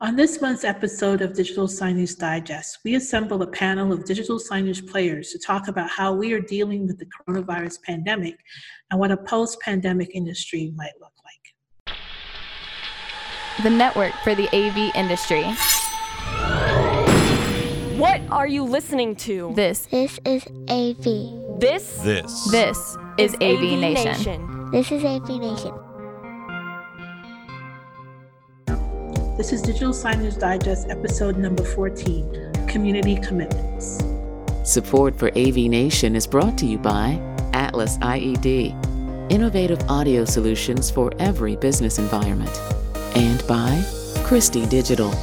On this month's episode of Digital Signage Digest, we assemble a panel of digital signage players to talk about how we are dealing with the coronavirus pandemic and what a post pandemic industry might look like. The network for the AV industry. What are you listening to? This This is AV. This This. this is AV Nation. This is AV Nation. This is Digital Signage Digest, episode number 14 Community Commitments. Support for AV Nation is brought to you by Atlas IED, innovative audio solutions for every business environment, and by Christie Digital.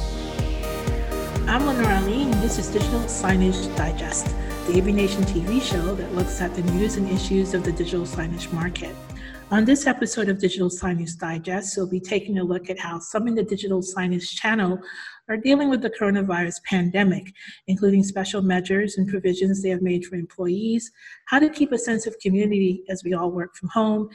I'm Lenore Aline, and this is Digital Signage Digest, the AV Nation TV show that looks at the news and issues of the digital signage market. On this episode of Digital Signage Digest, we'll be taking a look at how some in the digital signage channel are dealing with the coronavirus pandemic, including special measures and provisions they have made for employees, how to keep a sense of community as we all work from home,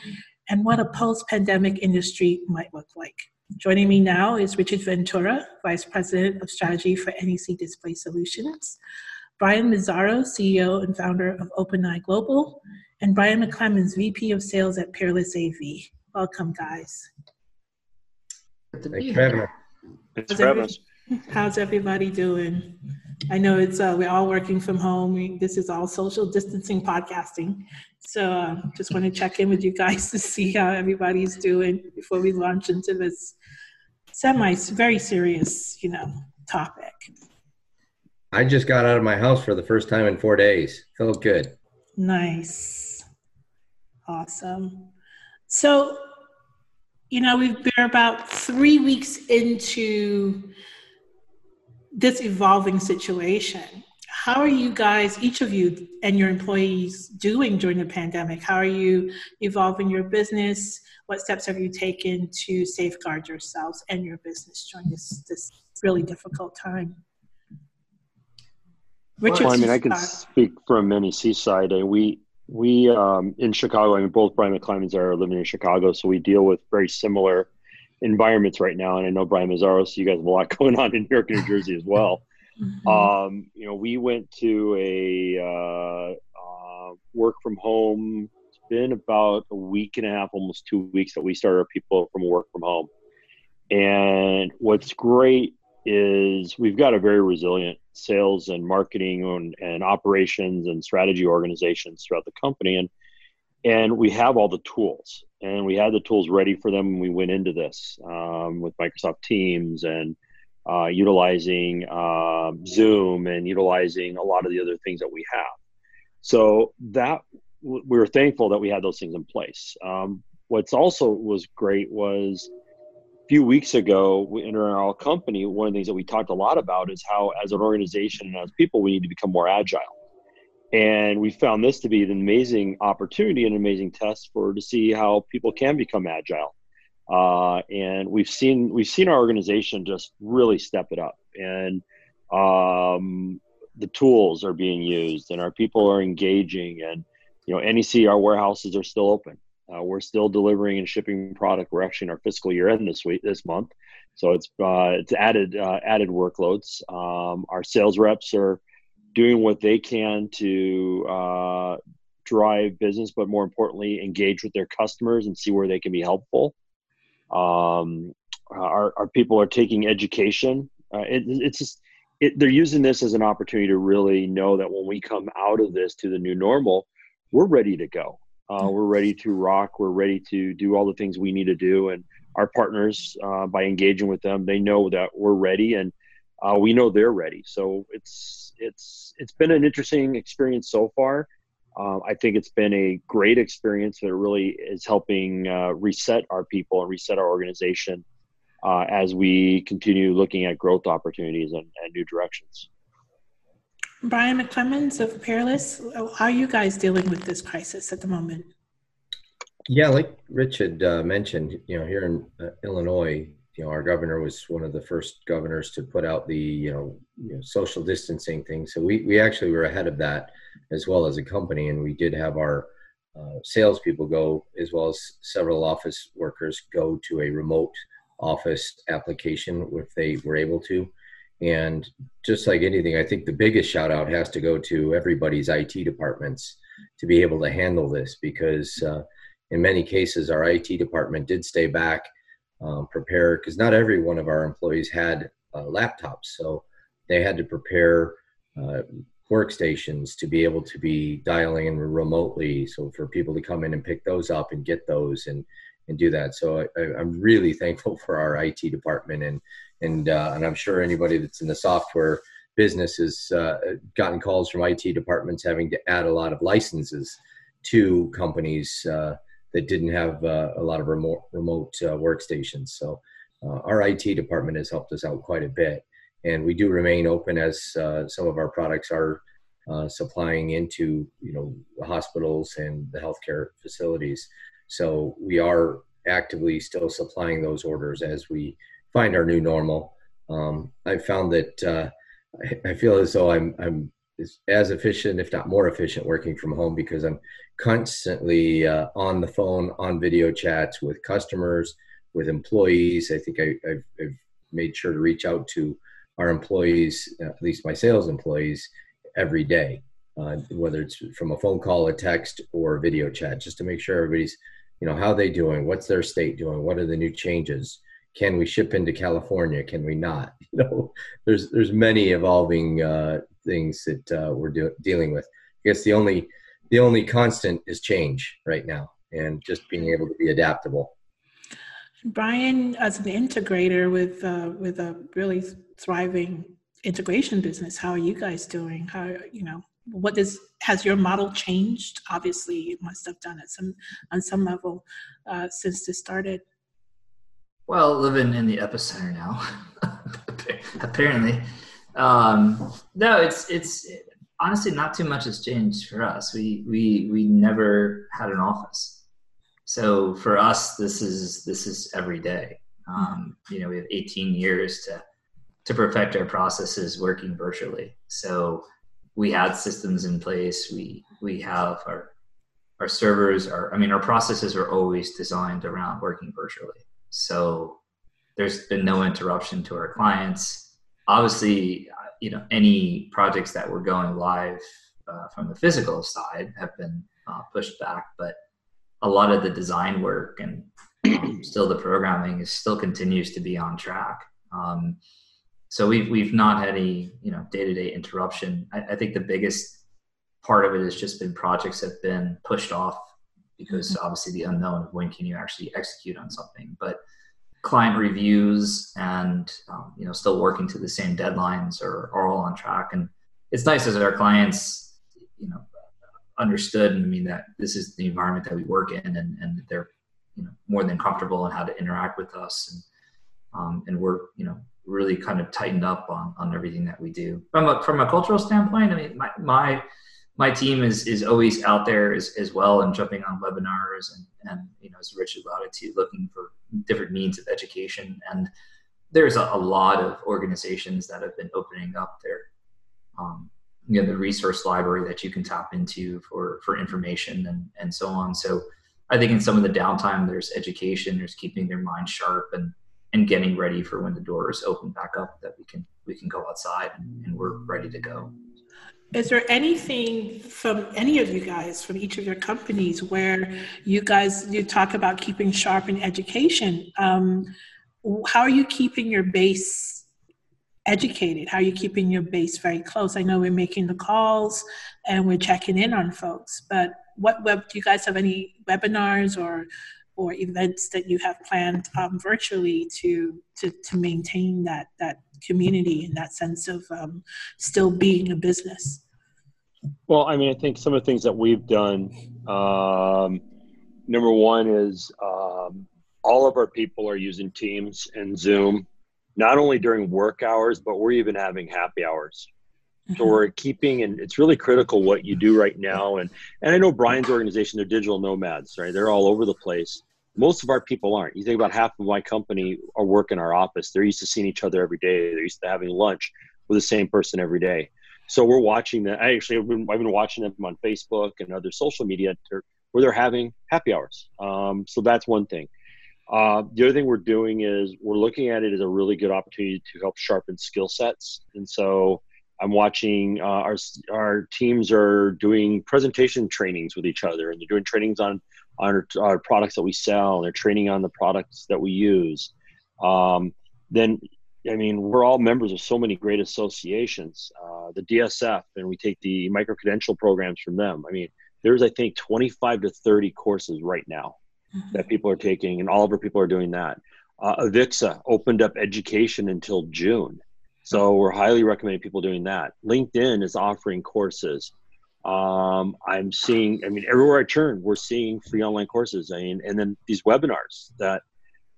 and what a post pandemic industry might look like. Joining me now is Richard Ventura, Vice President of Strategy for NEC Display Solutions, Brian Mazzaro, CEO and founder of OpenEye Global, and Brian McClimans, VP of Sales at Peerless AV. Welcome, guys. Thanks for having us. Thanks How's, for having every- us. how's everybody doing? I know it's uh, we're all working from home. We, this is all social distancing podcasting, so uh, just want to check in with you guys to see how everybody's doing before we launch into this semi very serious, you know, topic. I just got out of my house for the first time in four days. Felt good. Nice. Awesome. So, you know, we've been about three weeks into this evolving situation. How are you guys, each of you and your employees, doing during the pandemic? How are you evolving your business? What steps have you taken to safeguard yourselves and your business during this, this really difficult time? Richard, Well, I mean, I can speak from NEC side, and we we um, in Chicago. I mean, both Brian and McClimans are living in Chicago, so we deal with very similar environments right now. And I know Brian Mazzaro, so you guys have a lot going on in New York, New Jersey as well. Mhm. Um, you know, we went to a uh, uh, work from home. It's been about a week and a half, almost two weeks that we started our people from work from home. And what's great is we've got a very resilient sales and marketing and, and operations and strategy organizations throughout the company, and and we have all the tools, and we had the tools ready for them when we went into this um, with Microsoft Teams and uh, utilizing um, Zoom and utilizing a lot of the other things that we have. So that we were thankful that we had those things in place. Um, what's also was great was few weeks ago in our company. One of the things that we talked a lot about is how, as an organization and as people, we need to become more agile. And we found this to be an amazing opportunity, and an amazing test for to see how people can become agile uh, and we've seen we've seen our organization just really step it up and um, the tools are being used and our people are engaging and you know nec our warehouses are still open uh, we're still delivering and shipping product we're actually in our fiscal year end this week this month so it's uh, it's added uh, added workloads um, our sales reps are doing what they can to uh, drive business but more importantly engage with their customers and see where they can be helpful um, our, our people are taking education. Uh, it, it's just it, they're using this as an opportunity to really know that when we come out of this to the new normal, we're ready to go. Uh, we're ready to rock. We're ready to do all the things we need to do. And our partners, uh, by engaging with them, they know that we're ready, and uh, we know they're ready. So it's it's it's been an interesting experience so far. Um, I think it's been a great experience that really is helping uh, reset our people and reset our organization uh, as we continue looking at growth opportunities and, and new directions. Brian McClimans of Peerless, how are you guys dealing with this crisis at the moment? Yeah, like Richard uh, mentioned, you know, here in uh, Illinois, you know, our governor was one of the first governors to put out the, you know, you know, social distancing thing. So we, we actually were ahead of that as well as a company. And we did have our uh, salespeople go, as well as several office workers, go to a remote office application if they were able to. And just like anything, I think the biggest shout out has to go to everybody's IT departments to be able to handle this because uh, in many cases, our IT department did stay back, um, prepare, because not every one of our employees had uh, laptops. So they had to prepare uh, workstations to be able to be dialing in remotely. So for people to come in and pick those up and get those and and do that. So I, am really thankful for our IT department and and uh, and I'm sure anybody that's in the software business has uh, gotten calls from IT departments having to add a lot of licenses to companies uh, that didn't have uh, a lot of remote remote uh, workstations. So uh, our IT department has helped us out quite a bit and we do remain open as some of our products are supplying into you know hospitals and the healthcare facilities. So we are actively still supplying those orders as we find our new normal. Um, I found that uh, I, feel as though I'm I'm as efficient, if not more efficient, working from home because I'm constantly uh, on the phone, on video chats with customers, with employees. I think I, have made sure to reach out to our employees, at least my sales employees, every day, uh, whether it's from a phone call, a text, or a video chat, just to make sure everybody's, you know, how they doing, what's their state doing, what are the new changes, can we ship into California, can we not? You know, there's there's many evolving uh, things that uh, we're do- dealing with. I guess the only the only constant is change right now, and just being able to be adaptable. Brian, as an integrator with uh, with a really thriving integration business, how are you guys doing? How you know what does has your model changed? Obviously, you must have done it some on some level uh, since this started. Well, living in the epicenter now, apparently. Um, no, it's it's honestly not too much has changed for us. We we we never had an office. So for us this is this is every day. Um, you know we have 18 years to to perfect our processes working virtually. So we had systems in place. We we have our our servers are i mean our processes are always designed around working virtually so there's been no interruption to our clients obviously you know any projects that were going live uh, from the physical side have been uh, pushed back but a lot of the design work and um, still the programming is still continues to be on track. Um, so we've we've not had any you know day to day interruption. I, I, think the biggest part of it has just been projects have been pushed off because mm-hmm. obviously the unknown of when can you actually execute on something. But client reviews and um, you know still working to the same deadlines are, are all on track and it's nice as our clients you know understood and I mean that this is the environment that we work in and, and they're you know more than comfortable in how to interact with us and um, and we're you know really kind of tightened up on on everything that we do from a from a cultural standpoint I mean my my my team is is always out there as, as well and jumping on webinars and and you know as Richard alluded to looking for different means of education. And there's a, a lot of organizations that have been opening up their um, you know the resource library that you can tap into for for information and and so on. So i think in some of the downtime there's education there's keeping their mind sharp and and getting ready for when the doors open back up that we can we can go outside and, and we're ready to go is there anything from any of you guys from each of your companies where you guys you talk about keeping sharp in education um, how are you keeping your base educated? How are you keeping your base very close? I know we're making the calls and we're checking in on folks, but what web do you guys have any webinars or or events that you have planned um, virtually to, to to maintain that that community and that sense of um, still being a business? Well, I mean, I think some of the things that we've done. Um, number one is um, all of our people are using Teams and Zoom not only during work hours, but we're even having happy hours. So mm-hmm. we're keeping, and it's really critical what you do right now. And and I know Brian's organization, they're digital nomads, right? They're all over the place. Most of our people aren't. You think about half of my company are work in our office. They're used to seeing each other every day. They're used to having lunch with the same person every day. So we're watching that. I actually, I've been, I've been watching them on Facebook and other social media where they're having happy hours. Um, so that's one thing. Uh, the other thing we're doing is we're looking at it as a really good opportunity to help sharpen skill sets. And so I'm watching uh, our our teams are doing presentation trainings with each other, and they're doing trainings on our, our products that we sell. And they're training on the products that we use. Um, then, I mean, we're all members of so many great associations, uh, the DSF, and we take the micro credential programs from them. I mean, there's I think 25 to 30 courses right now mm-hmm. that people are taking, and all of our people are doing that. Uh, Avixa opened up education until June, so we're highly recommending people doing that. LinkedIn is offering courses. Um, I'm seeing, I mean, everywhere I turn, we're seeing free online courses. I mean, and then these webinars that,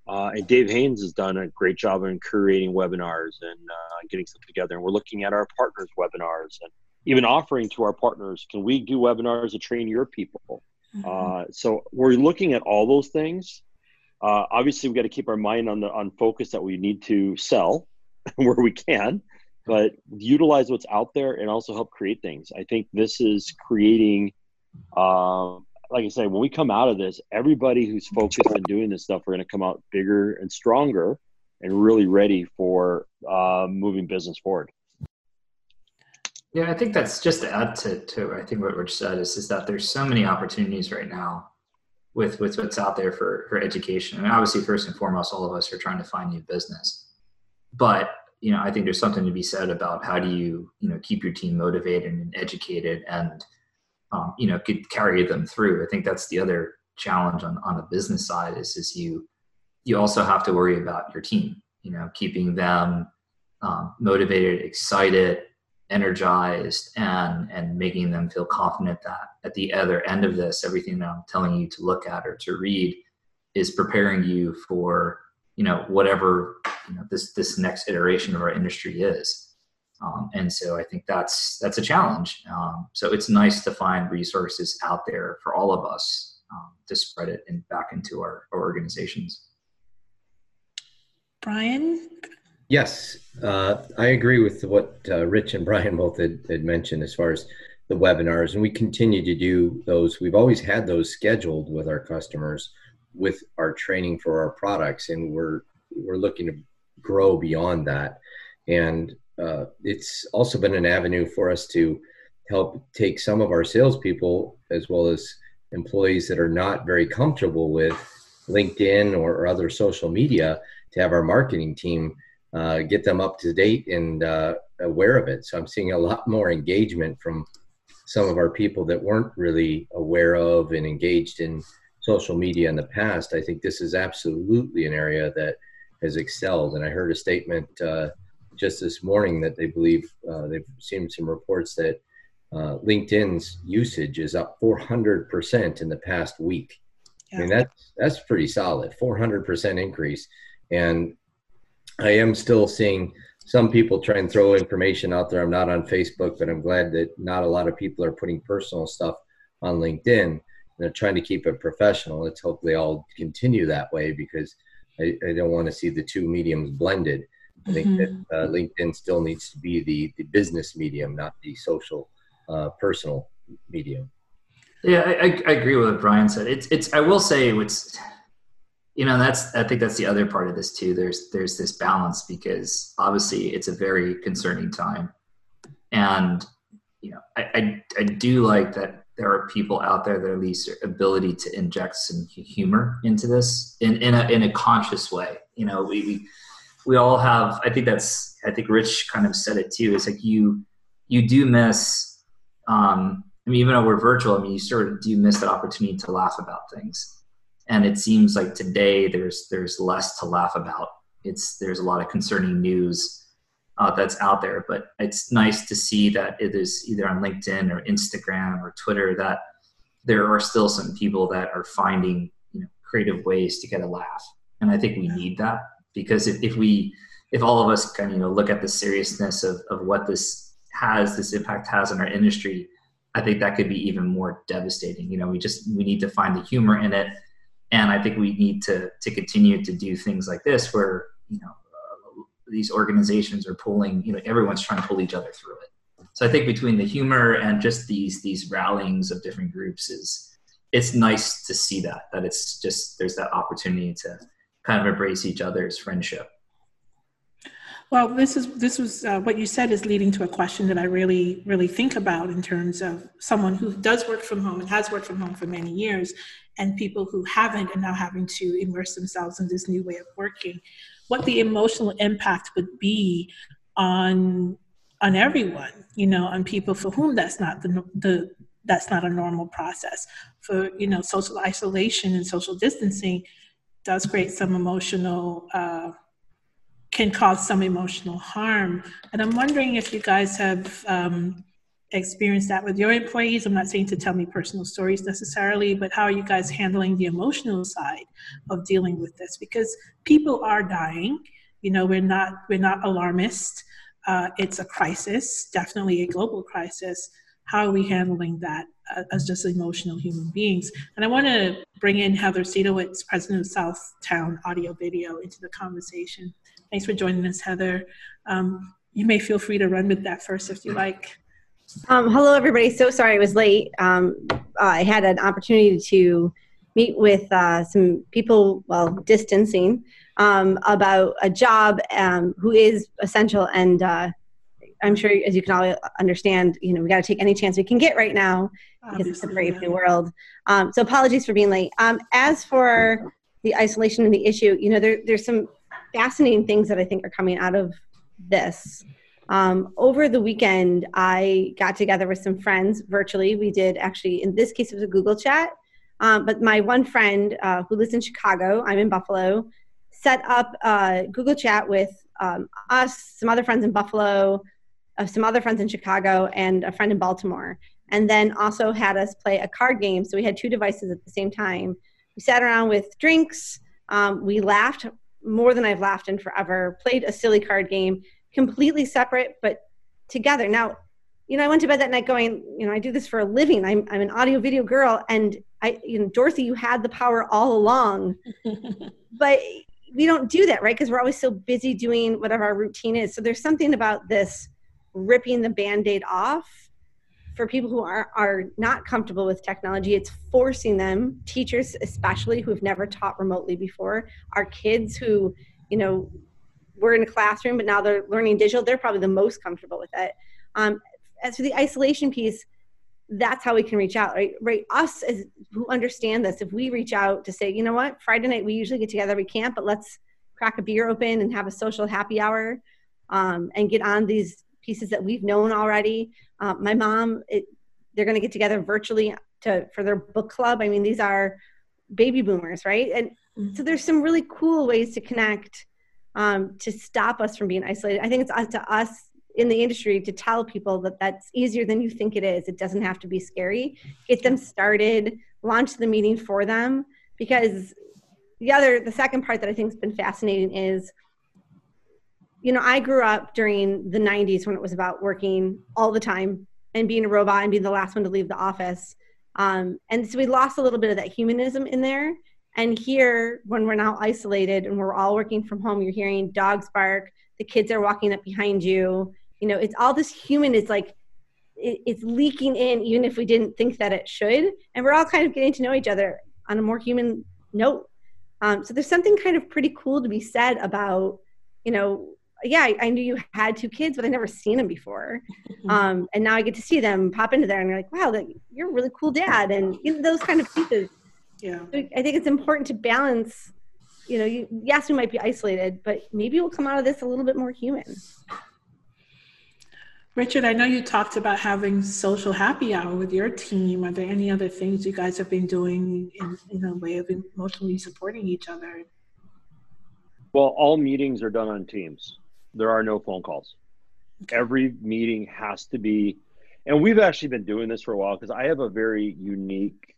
uh, and Dave Haynes has done a great job in curating webinars and uh, getting stuff together. And we're looking at our partners' webinars and even offering to our partners, can we do webinars to train your people? Mm-hmm. Uh, so we're looking at all those things. Uh, obviously, we got to keep our mind on the on focus that we need to sell where we can, but utilize what's out there and also help create things. I think this is creating. Uh, like I say, when we come out of this, everybody who's focused on doing this stuff are going to come out bigger and stronger and really ready for uh, moving business forward. Yeah, I think that's just to add to, to I think what Rich said is, is that there's so many opportunities right now with, with what's out there for, for education. I mean, obviously, first and foremost, all of us are trying to find new business. But, you know, I think there's something to be said about how do you, you know, keep your team motivated and educated and, um, you know, could carry them through. I think that's the other challenge on, on the business side is, is you, you also have to worry about your team, you know, keeping them um, motivated, excited, energized and and making them feel confident that at the other end of this everything that i'm telling you to look at or to read is preparing you for you know whatever you know this this next iteration of our industry is. Um, and so i think that's that's a challenge. Um, so it's nice to find resources out there for all of us um, to spread it and back into our, our organizations. Brian? Yes, uh, I agree with what uh, Rich and Brian both had, had, mentioned as far as the webinars, and we continue to do those. We've always had those scheduled with our customers with our training for our products, and we're we're looking to grow beyond that. And uh, it's also been an avenue for us to help take some of our salespeople as well as employees that are not very comfortable with LinkedIn or, other social media to have our marketing team uh, get them up to date and uh, aware of it. So I'm seeing a lot more engagement from some of our people that weren't really aware of and engaged in social media in the past. I think this is absolutely an area that has excelled. And I heard a statement uh, just this morning that they believe uh, they've seen some reports that uh, LinkedIn's usage is up 400% in the past week. Yeah. I mean, that's, that's pretty solid, 400% increase. And I am still seeing some people try and throw information out there. I'm not on Facebook, but I'm glad that not a lot of people are putting personal stuff on LinkedIn. They're trying to keep it professional. Let's hope they all continue that way because I, I don't want to see the two mediums blended. I think mm-hmm. that uh, LinkedIn still needs to be the, the business medium, not the social, uh, personal medium. Yeah, I, I, agree with what Brian said. It's, it's. I will say, it's you know that's i think that's the other part of this too there's there's this balance because obviously it's a very concerning time and you know i i, I do like that there are people out there that at least ability to inject some humor into this in in a, in a conscious way you know we, we we all have i think that's i think rich kind of said it too it's like you you do miss um i mean even though we're virtual i mean you sort of do miss that opportunity to laugh about things and it seems like today there's there's less to laugh about. It's there's a lot of concerning news uh, that's out there, but it's nice to see that it is either on LinkedIn or Instagram or Twitter that there are still some people that are finding you know creative ways to get a laugh, and I think we need that because if, if we if all of us kind of you know look at the seriousness of, of what this has this impact has on our industry i think that could be even more devastating. You know we just we need to find the humor in it. And I think we need to to continue to do things like this, where you know these organizations are pulling, you know, everyone's trying to pull each other through it. So I think between the humor and just these these rallyings of different groups is it's nice to see that that it's just there's that opportunity to kind of embrace each other's friendship. Well, this is this was uh, what you said is leading to a question that I really really think about in terms of someone who does work from home and has worked from home for many years, and people who haven't and now having to immerse themselves in this new way of working. What the emotional impact would be on on everyone, you know, on people for whom that's not the the that's not a normal process. For you know, social isolation and social distancing does create some emotional. Uh, can cause some emotional harm. And I'm wondering if you guys have um, experienced that with your employees. I'm not saying to tell me personal stories necessarily, but how are you guys handling the emotional side of dealing with this? Because people are dying. You know, we're not we're not alarmist. Uh, it's a crisis, definitely a global crisis. How are we handling that uh, as just emotional human beings? And I want to bring in Heather Sidorowicz, president of Southtown Audio Video, into the conversation. Thanks for joining us, Heather. Um, you may feel free to run with that first if you like. Um, hello, everybody. So sorry I was late. Um, uh, I had an opportunity to meet with uh, some people, well, distancing, um, about a job um, who is essential. And uh, I'm sure, as you can all understand, you know, we got to take any chance we can get right now because it's a brave new world. Um, so apologies for being late. as for the isolation and the issue, you know, there, there's some fascinating things that I think are coming out of this. Um, over the weekend, I got together with some friends virtually. We did actually, in this case, it was a Google chat. Um, but my one friend uh, who lives in Chicago, I'm in Buffalo, set up a Google chat with um, us, some other friends in Buffalo, uh, some other friends in Chicago, and a friend in Baltimore. And then also had us play a card game. So we had two devices at the same time. We sat around with drinks. Um, we laughed more than I've laughed in forever. Played a silly card game, completely separate but together. Now, you know, I went to bed that night going, you know, I do this for a living. I'm I'm an audio video girl, and I, you know, Dorothy, you had the power all along, but we don't do that, right? Because we're always so busy doing whatever our routine is. So there's something about this ripping the band-aid off for people who are are not comfortable with technology it's forcing them teachers especially who have never taught remotely before our kids who you know were in a classroom but now they're learning digital they're probably the most comfortable with it um, as for the isolation piece that's how we can reach out right right us as who understand this if we reach out to say you know what friday night we usually get together we can't but let's crack a beer open and have a social happy hour um, and get on these pieces that we've known already. Uh, my mom, it, they're going to get together virtually to for their book club. I mean, these are baby boomers, right? And mm-hmm. so there's some really cool ways to connect um, to stop us from being isolated. I think it's up to us in the industry to tell people that that's easier than you think it is. It doesn't have to be scary. Get them started, launch the meeting for them because the other the second part that I think has been fascinating is you know, I grew up during the 90s when it was about working all the time and being a robot and being the last one to leave the office. Um, and so we lost a little bit of that humanism in there. And here, when we're now isolated and we're all working from home, you're hearing dogs bark, the kids are walking up behind you. You know, it's all this human is like, it, it's leaking in, even if we didn't think that it should. And we're all kind of getting to know each other on a more human note. Um, so there's something kind of pretty cool to be said about, you know, yeah, I, I, knew you had two kids, but I never seen them before. Um, and now I get to see them pop into there, and you're like, wow, that, you're a really cool dad, and you know, those kind of pieces. Yeah, I think it's important to balance. You know, you, yes, we might be isolated, but maybe we'll come out of this a little bit more human. Richard, I know you talked about having social happy hour with your team. Are there any other things you guys have been doing in, in a way of emotionally supporting each other? Well, all meetings are done on Teams there are no phone calls. Every meeting has to be, and we've actually been doing this for a while because I have a very unique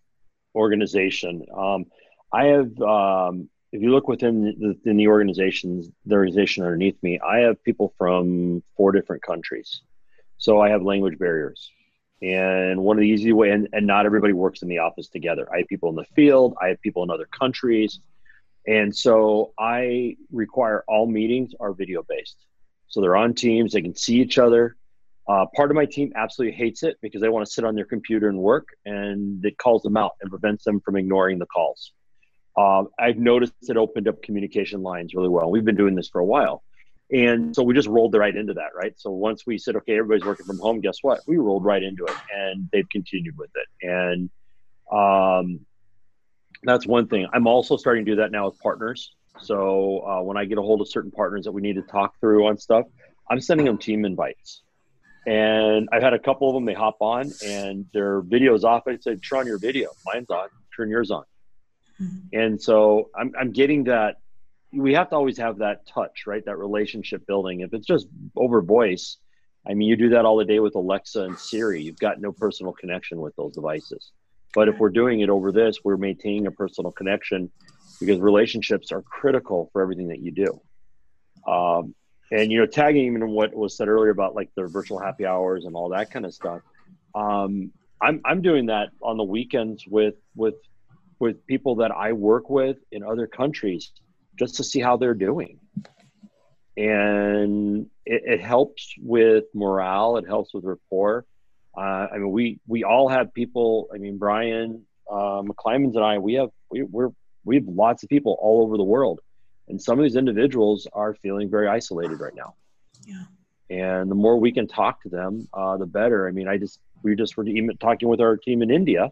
organization. Um, I have, um, if you look within the, in the organizations, the organization underneath me, I have people from four different countries. So I have language barriers. And one of the easy way, and, and not everybody works in the office together. I have people in the field, I have people in other countries. And so I require all meetings are video based. So they're on teams, they can see each other. Uh, part of my team absolutely hates it because they want to sit on their computer and work, and it calls them out and prevents them from ignoring the calls. uh, I've noticed it opened up communication lines really well. We've been doing this for a while. And so we just rolled right into that, right? So once we said, okay, everybody's working from home, guess what? We rolled right into it and they've continued with it. And um, that's one thing. I'm also starting to do that now with partners. So uh, when I get a hold of certain partners that we need to talk through on stuff, I'm sending them team invites. And I've had a couple of them, they hop on and their video's off. I said, turn on your video. Mine's on, turn yours on. Mm-hmm. And so I'm, I'm getting that we have to always have that touch, right? That relationship building. If it's just over voice, I mean, you do that all the day with Alexa and Siri. You've got no personal connection with those devices. But if we're doing it over this, we're maintaining a personal connection because relationships are critical for everything that you do. Um, and you know, tagging even what was said earlier about like the virtual happy hours and all that kind of stuff. Um, I'm I'm doing that on the weekends with with with people that I work with in other countries just to see how they're doing. And it, it helps with morale. It helps with rapport. Uh, I mean, we we all have people. I mean, Brian uh, McClimans and I, we have we, we're we have lots of people all over the world, and some of these individuals are feeling very isolated right now. Yeah. And the more we can talk to them, uh, the better. I mean, I just we just were even talking with our team in India,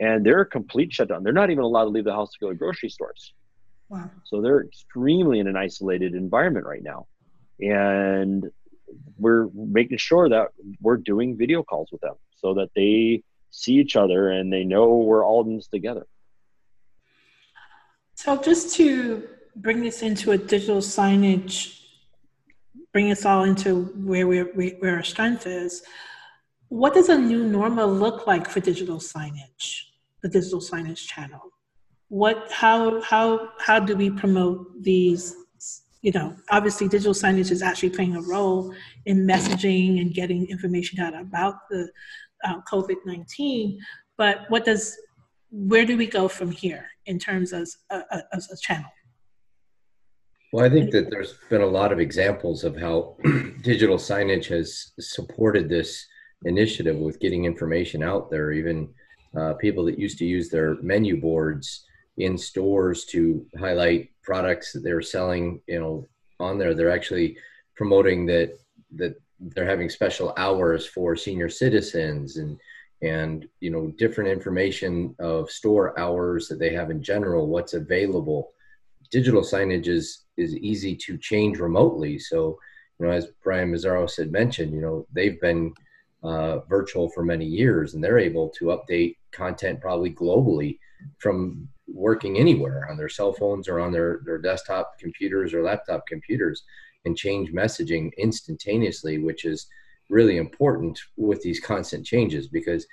and they're a complete shutdown. They're not even allowed to leave the house to go to grocery stores. Wow. So they're extremely in an isolated environment right now. And we're making sure that we're doing video calls with them so that they see each other and they know we're all in this together. So just to bring this into a digital signage, bring us all into where we where our strength is. What does a new normal look like for digital signage, the digital signage channel? what how how how do we promote these you know obviously digital signage is actually playing a role in messaging and getting information out about the uh, covid-19 but what does where do we go from here in terms of a, a, as a channel well i think that there's been a lot of examples of how digital signage has supported this initiative with getting information out there even uh, people that used to use their menu boards in stores to highlight products that they're selling you know on there. They're actually promoting that that they're having special hours for senior citizens and and you know different information of store hours that they have in general what's available digital signage is is easy to change remotely. So you know as brian mazzaro said mentioned you know they've been uh, virtual for many years and they're able to update content probably globally from working anywhere on their cell phones or on their, their desktop computers or laptop computers and change messaging instantaneously, which is really important with these constant changes because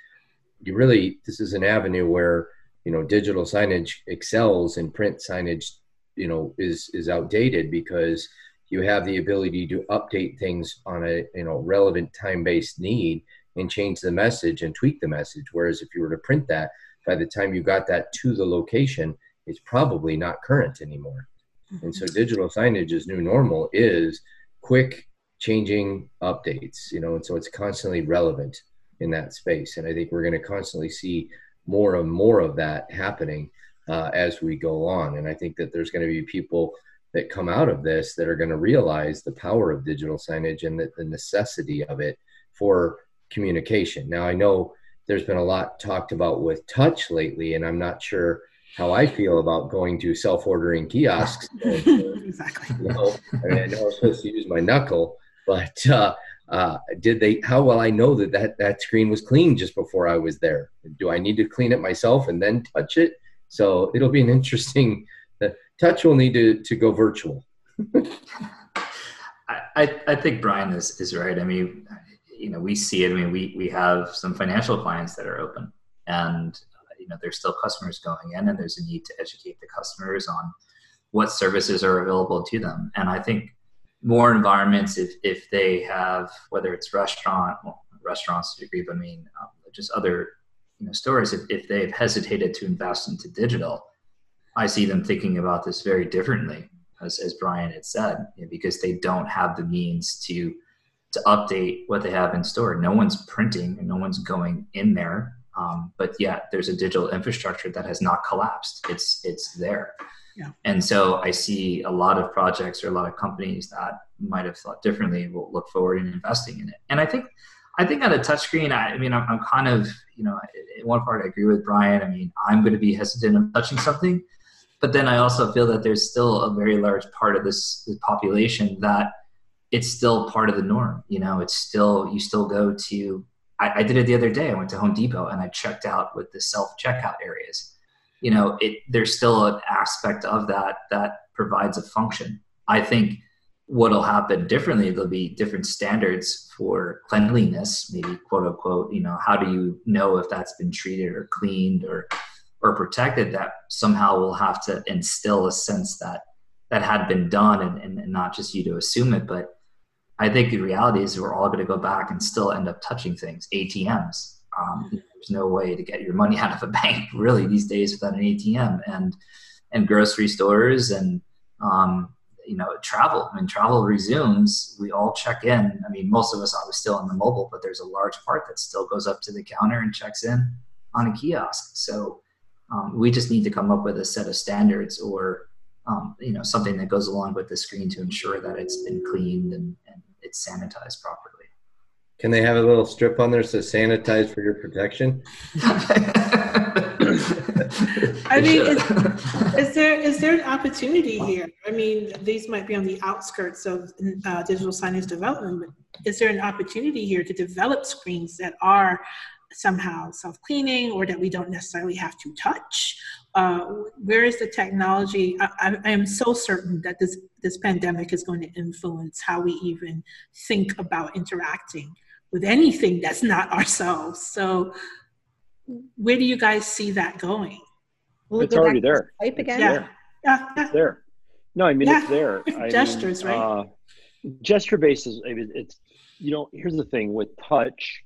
you really this is an avenue where you know digital signage excels and print signage you know is is outdated because you have the ability to update things on a you know relevant time-based need and change the message and tweak the message whereas if you were to print that by the time you got that to the location, it's probably not current anymore. Mm-hmm. And so digital signage is new normal is quick changing updates, you know, and so it's constantly relevant in that space. And I think we're going to constantly see more and more of that happening uh, as we go on. And I think that there's going to be people that come out of this that are going to realize the power of digital signage and the, the necessity of it for communication. Now, I know there's been a lot talked about with touch lately, and I'm not sure how I feel about going to self-ordering kiosks. exactly. You know, I, mean, I know I'm supposed to use my knuckle, but uh, uh, did they? How will I know that, that that screen was clean just before I was there? Do I need to clean it myself and then touch it? So it'll be an interesting. The touch will need to to go virtual. I, I think Brian is, is right. I mean, you know we see it i mean we we have some financial clients that are open and you know there's still customers going in and there's a need to educate the customers on what services are available to them and i think more environments if if they have whether it's restaurant well, restaurants to degree but i mean um, just other you know stores if, if they've hesitated to invest into digital i see them thinking about this very differently as, as brian had said you know, because they don't have the means to to update what they have in store. No one's printing and no one's going in there Um, but yet there's a digital infrastructure that has not collapsed. It's it's there. Yeah. And so I see a lot of projects or a lot of companies that might have thought differently will look forward in investing in it. And I think I think on a touchscreen, I, I mean, I'm, I'm, kind of, you know, in one part I agree with Brian. I mean, I'm going to be hesitant of touching something, but then I also feel that there's still a very large part of this, this population that it's still part of the norm. You know, it's still you still go to. I, I did it the other day. I went to Home Depot and I checked out with the self checkout areas. You know, it there's still an aspect of that that provides a function. I think what'll happen differently there'll be different standards for cleanliness maybe quote unquote you know how do you know if that's been treated or cleaned or or protected that somehow we'll have to instill a sense that that had been done and, and, not just you to assume it but I think the reality is we're all going to go back and still end up touching things. ATMs. Um, there's no way to get your money out of a bank really these days without an ATM, and and grocery stores and um, you know travel. Mean, travel resumes. We all check in. I mean, most of us are still on the mobile, but there's a large part that still goes up to the counter and checks in on a kiosk. So um, we just need to come up with a set of standards or um, you know something that goes along with the screen to ensure that it's been cleaned and, and it's sanitized properly. Can they have a little strip on there that says "sanitize for your protection"? I mean, is, is, there is there an opportunity here? I mean, these might be on the outskirts of uh, digital signage development, but is there an opportunity here to develop screens that are somehow self-cleaning or that we don't necessarily have to touch? Uh, where is the technology? I, I, am so certain that this this pandemic is going to influence how we even think about interacting with anything that's not ourselves. So where do you guys see that going Will it's already there type again yeah. yeah. yeah, It's there no i mean yeah. it's there I gestures mean, right uh, gesture based is it's you know here's the thing with touch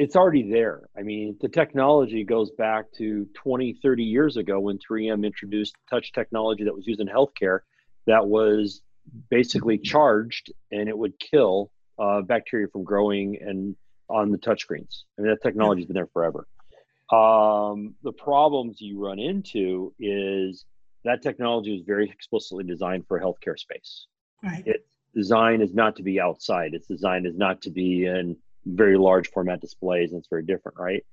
it's already there. I mean, the technology goes back to 20, 30 years ago when 3M introduced touch technology that was used in healthcare that was basically charged and it would kill uh, bacteria from growing and on the touchscreens. I mean, that technology's been there forever. Um, the problems you run into is that technology is very explicitly designed for a healthcare space. Right. Its design is not to be outside. Its design is not to be in very large format displays and it's very different, right?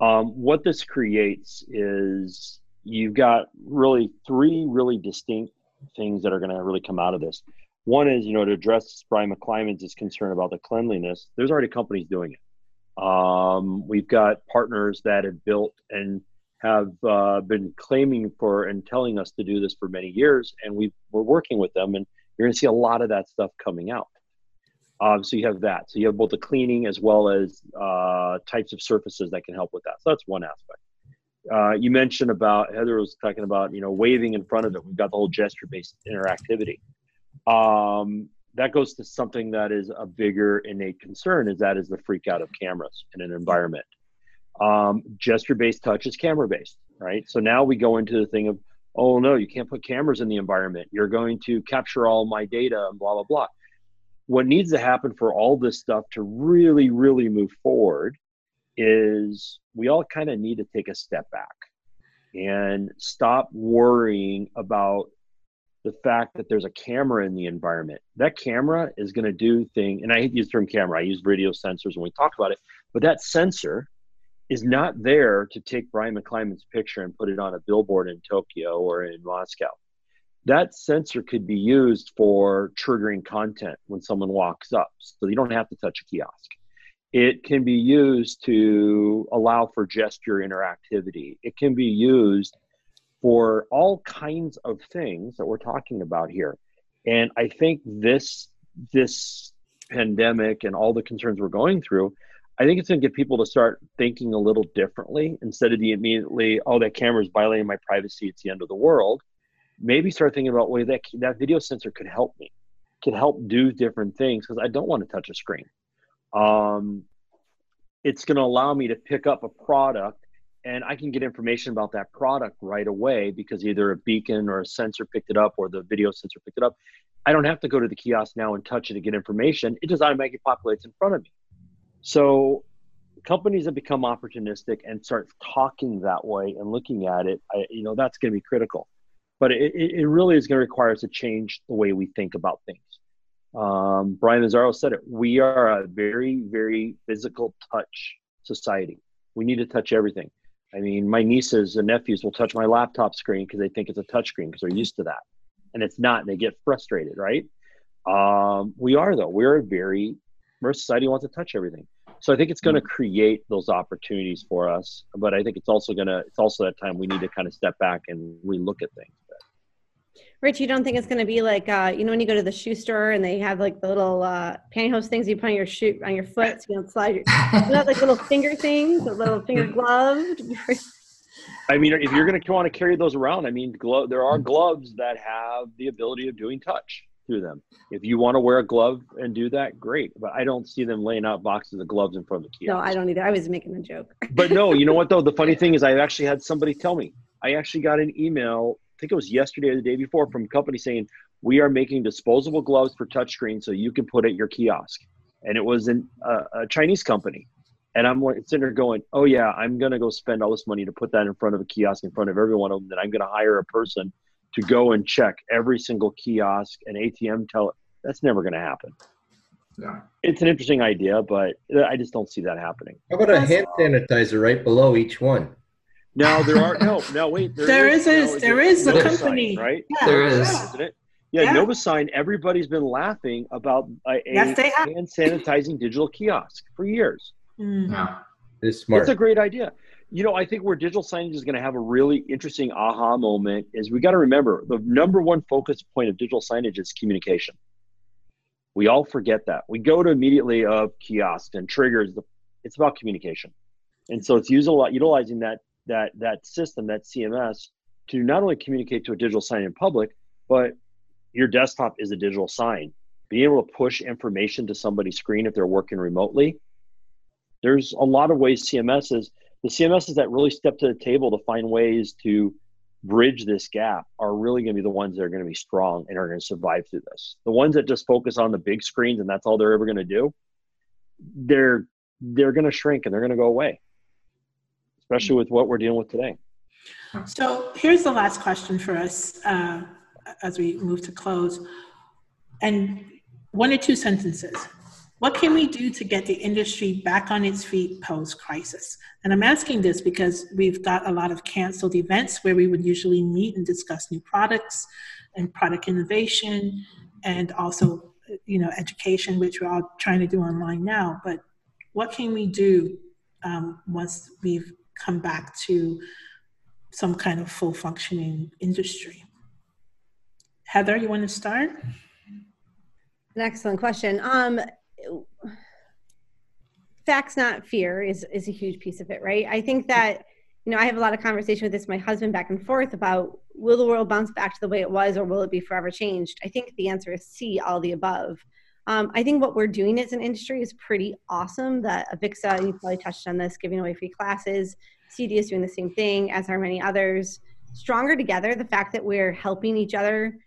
Um, what this creates is you've got really three really distinct things that are going to really come out of this. One is, you know, to address Brian McClimans' concern about the cleanliness, there's already companies doing it. Um, we've got partners that have built and have uh, been claiming for and telling us to do this for many years, and we we're working with them, and you're going to see a lot of that stuff coming out. Um, so you have that. So you have both the cleaning as well as uh, types of surfaces that can help with that. So that's one aspect. Uh, you mentioned about Heather was talking about you know waving in front of it. We've got the whole gesture-based interactivity. Um, that goes to something that is a bigger innate concern. Is that is the freak out of cameras in an environment. Um, gesture-based touch is camera-based, right? So now we go into the thing of oh no, you can't put cameras in the environment. You're going to capture all my data and blah blah blah what needs to happen for all this stuff to really, really move forward is we all kind of need to take a step back and stop worrying about the fact that there's a camera in the environment. That camera is going to do thing, and I hate to use the term camera. I use radio sensors when we talk about it, but that sensor is not there to take Brian McClimans' picture and put it on a billboard in Tokyo or in Moscow that sensor could be used for triggering content when someone walks up so you don't have to touch a kiosk it can be used to allow for gesture interactivity it can be used for all kinds of things that we're talking about here and i think this this pandemic and all the concerns we're going through i think it's going to get people to start thinking a little differently instead of the immediately oh that camera is violating my privacy it's the end of the world maybe start thinking about way that that video sensor could help me, could help do different things because I don't want to touch a screen. Um, it's going to allow me to pick up a product and I can get information about that product right away because either a beacon or a sensor picked it up or the video sensor picked it up. I don't have to go to the kiosk now and touch it to get information. It just automatically populates in front of me. So companies that become opportunistic and start talking that way and looking at it, I, you know, that's going to be critical. But it, it really is going to require us to change the way we think about things. Um, Brian Mazzaro said it. We are a very, very physical touch society. We need to touch everything. I mean, my nieces and nephews will touch my laptop screen because they think it's a touch screen because they're used to that, and it's not, and they get frustrated, right? Um, we are though. We're a very, our society wants to touch everything. So I think it's going to create those opportunities for us, but I think it's also going to. It's also that time we need to kind of step back and relook at things. Rich, you don't think it's going to be like uh, you know when you go to the shoe store and they have like the little uh, pantyhose things you put on your shoe on your foot so you don't slide your you know, like little finger things, the little finger gloved. I mean, if you're going to want to carry those around, I mean, glo- there are gloves that have the ability of doing touch through them. If you want to wear a glove and do that, great. But I don't see them laying out boxes of gloves in front of the kiosk. No, I don't either. I was making a joke. but no, you know what though? The funny thing is, I actually had somebody tell me. I actually got an email think it was yesterday or the day before from a company saying we are making disposable gloves for touchscreen so you can put at your kiosk, and it was in a, a Chinese company. And I'm sitting there going, oh yeah, I'm gonna go spend all this money to put that in front of a kiosk in front of every one of them. Then I'm gonna hire a person to go and check every single kiosk and ATM tell that's never gonna happen. Yeah. It's an interesting idea, but I just don't see that happening. How about a hand sanitizer right below each one? Now there are no, no wait. There, there is, is no, there is a Novasign, company, right? Yeah, there is, isn't it? Yeah, yeah. Novasign. Everybody's been laughing about a, a yes, hand sanitizing digital kiosk for years. Mm. Yeah, it's smart. It's a great idea. You know, I think where digital signage is going to have a really interesting aha moment is we got to remember the number one focus point of digital signage is communication. We all forget that. We go to immediately of kiosk and triggers. It's about communication, and so it's using a lot utilizing that that that system, that CMS, to not only communicate to a digital sign in public, but your desktop is a digital sign. Being able to push information to somebody's screen if they're working remotely. There's a lot of ways CMSs, the CMSs that really step to the table to find ways to bridge this gap are really going to be the ones that are going to be strong and are going to survive through this. The ones that just focus on the big screens and that's all they're ever going to do, they're they're going to shrink and they're going to go away especially with what we're dealing with today. So here's the last question for us uh, as we move to close. And one or two sentences. What can we do to get the industry back on its feet post crisis? And I'm asking this because we've got a lot of canceled events where we would usually meet and discuss new products and product innovation and also you know education which we're all trying to do online now but what can we do um, once we've come back to some kind of full functioning industry. Heather, you want to start? An excellent question. Um, facts, not fear, is is a huge piece of it, right? I think that you know I have a lot of conversation with this my husband back and forth about will the world bounce back to the way it was, or will it be forever changed? I think the answer is C, all the above. Um, I think what we're doing as an industry is pretty awesome. That Avixa, you probably touched on this, giving away free classes. CD is doing the same thing, as are many others. Stronger together, the fact that we're helping each other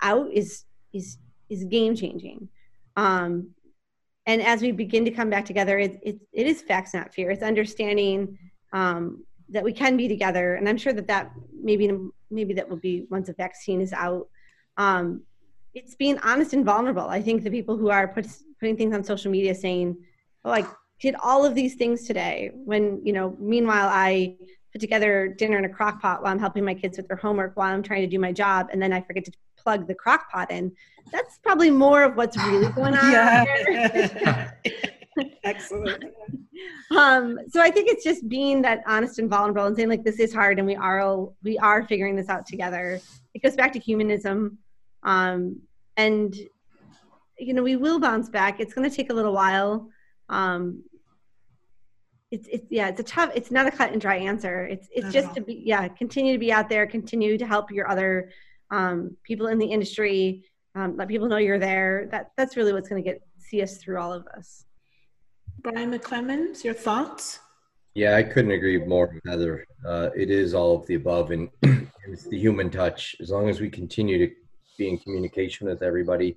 out is is is game changing. Um, and as we begin to come back together, it, it, it is facts, not fear. It's understanding um, that we can be together. And I'm sure that that maybe maybe that will be once a vaccine is out. Um, it's being honest and vulnerable. I think the people who are put, putting things on social media saying, "Oh, I did all of these things today," when you know, meanwhile, I put together dinner in a crock pot while I'm helping my kids with their homework while I'm trying to do my job, and then I forget to plug the crock pot in. That's probably more of what's really going on. yeah. Excellent. Um, so I think it's just being that honest and vulnerable and saying like this is hard and we are all, we are figuring this out together. It goes back to humanism um, and you know we will bounce back. It's going to take a little while. Um, it's it's yeah it's a tough it's not a cut and dry answer. It's it's just uh-huh. to be yeah continue to be out there continue to help your other um, people in the industry um, let people know you're there. That that's really what's going to get see us through all of this. Brian McClimans your thoughts? Yeah i couldn't agree more with heather uh, it is all of the above and it's the human touch. As long as we continue to be in communication with everybody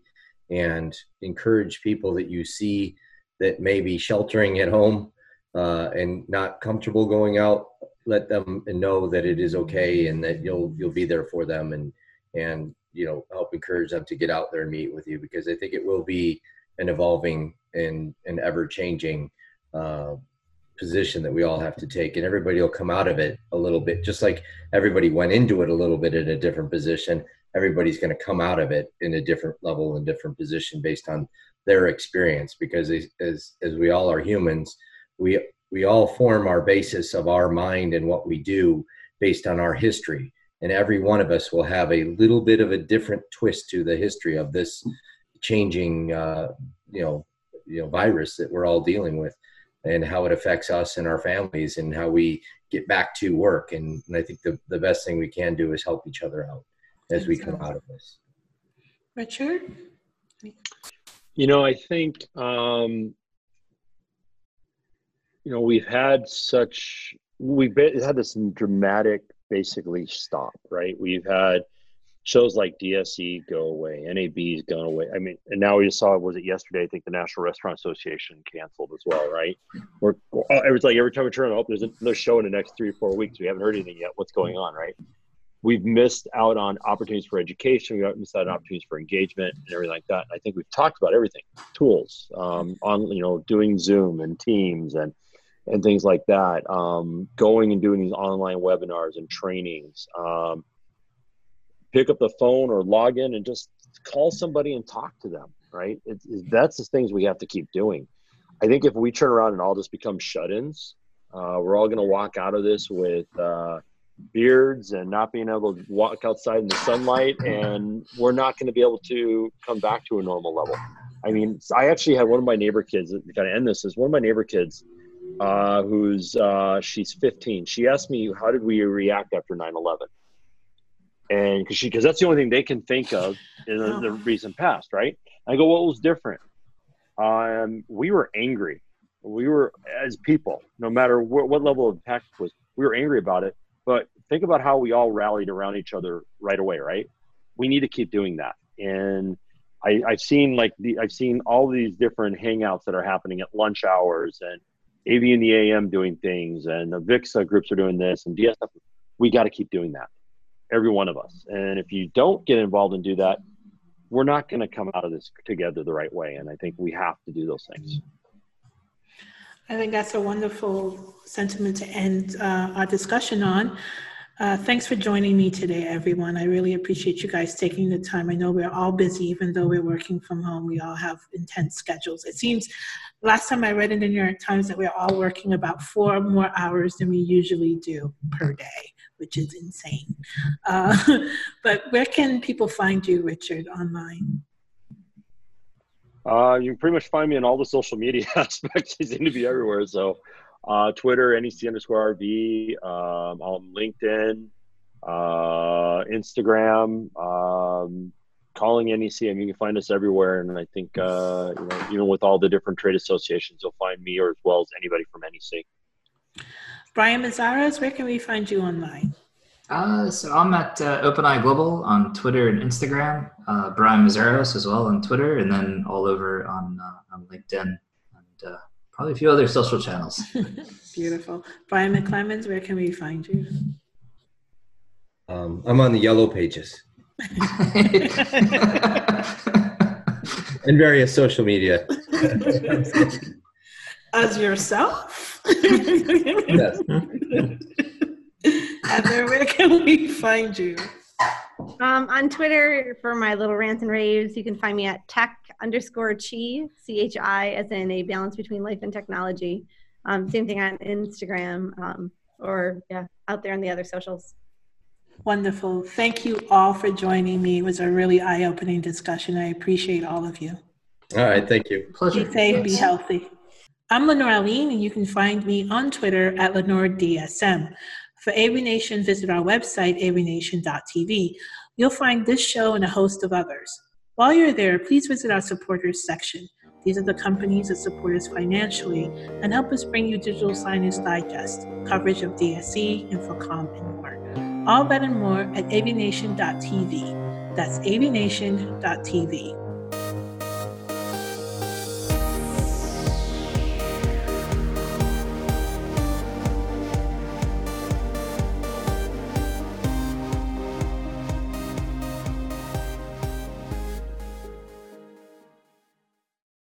and encourage people that you see that may be sheltering at home uh, and not comfortable going out, let them know that it is okay and that you'll you'll be there for them and and you know help encourage them to get out there and meet with you because I think it will be an evolving and an ever changing uh, position that we all have to take. And everybody will come out of it a little bit just like everybody went into it a little bit in a different position everybody's going to come out of it in a different level and different position based on their experience because as as we all are humans we we all form our basis of our mind and what we do based on our history. And every one of us will have a little bit of a different twist to the history of this changing uh, you know you know virus that we're all dealing with and how it affects us and our families and how we get back to work. And, and i think the, the best thing we can do is help each other out as we come out of this richard you know i think um, you know we've had such we've been, had this dramatic basically stop right we've had shows like DSE go away, NAB's gone away. I mean, and now we just saw was it yesterday? I think the National Restaurant Association canceled as well, right? We're it was like every time we turn up, there's another show in the next three or four weeks. We haven't heard anything yet. What's going on, right? We've missed out on opportunities for education. We've missed out on opportunities for engagement and everything like that. And I think we've talked about everything, tools, um, on you know, doing Zoom and Teams and and things like that. Um, going and doing these online webinars and trainings. Um, pick up the phone or log in and just call somebody and talk to them right it's, it's, that's the things we have to keep doing i think if we turn around and all just become shut-ins uh, we're all going to walk out of this with uh, beards and not being able to walk outside in the sunlight and we're not going to be able to come back to a normal level i mean i actually had one of my neighbor kids to kind of end this is one of my neighbor kids uh, who's uh, she's 15 she asked me how did we react after 9-11 and because she because that's the only thing they can think of in the, the recent past, right? I go, what was different? Um, we were angry. We were as people, no matter what, what level of attack was, we were angry about it. But think about how we all rallied around each other right away, right? We need to keep doing that. And I, I've seen like the I've seen all these different hangouts that are happening at lunch hours and AV in the AM doing things and the VIXA groups are doing this and DSF. We got to keep doing that every one of us. And if you don't get involved and do that, we're not going to come out of this together the right way. And I think we have to do those things. I think that's a wonderful sentiment to end uh, our discussion on. Uh, thanks for joining me today, everyone. I really appreciate you guys taking the time. I know we're all busy, even though we're working from home. We all have intense schedules. It seems last time I read in the New York Times that we're all working about four more hours than we usually do per day which is insane. Uh, but where can people find you, Richard, online? Uh, you can pretty much find me in all the social media aspects. I seem to be everywhere. So, uh, Twitter, NEC underscore RV, um, on LinkedIn, uh, Instagram, um, calling NEC. I mean, you can find us everywhere. And I think, uh, you know, even with all the different trade associations, you'll find me or as well as anybody from NEC. Brian Mazzaros, where can we find you online? Uh, so I'm at uh, OpenEye Global on Twitter and Instagram. Uh, Brian Mazzaros as well on Twitter, and then all over on uh, on LinkedIn and uh, probably a few other social channels. Beautiful, Brian McClimans. Where can we find you? Um, I'm on the yellow pages and various social media. As yourself. yes. Heather, where can we find you? Um, on Twitter for my little rants and raves, you can find me at tech underscore chi, C H I, as in a balance between life and technology. Um, same thing on Instagram um, or yeah, out there on the other socials. Wonderful. Thank you all for joining me. It was a really eye opening discussion. I appreciate all of you. All right. Thank you. Pleasure. Be safe, be healthy. I'm Lenore Aline, and you can find me on Twitter at Lenore DSM. For AV Nation, visit our website, avnation.tv. You'll find this show and a host of others. While you're there, please visit our supporters section. These are the companies that support us financially and help us bring you Digital Signage Digest, coverage of DSE, InfoComm, and more. All that and more at avnation.tv. That's avnation.tv.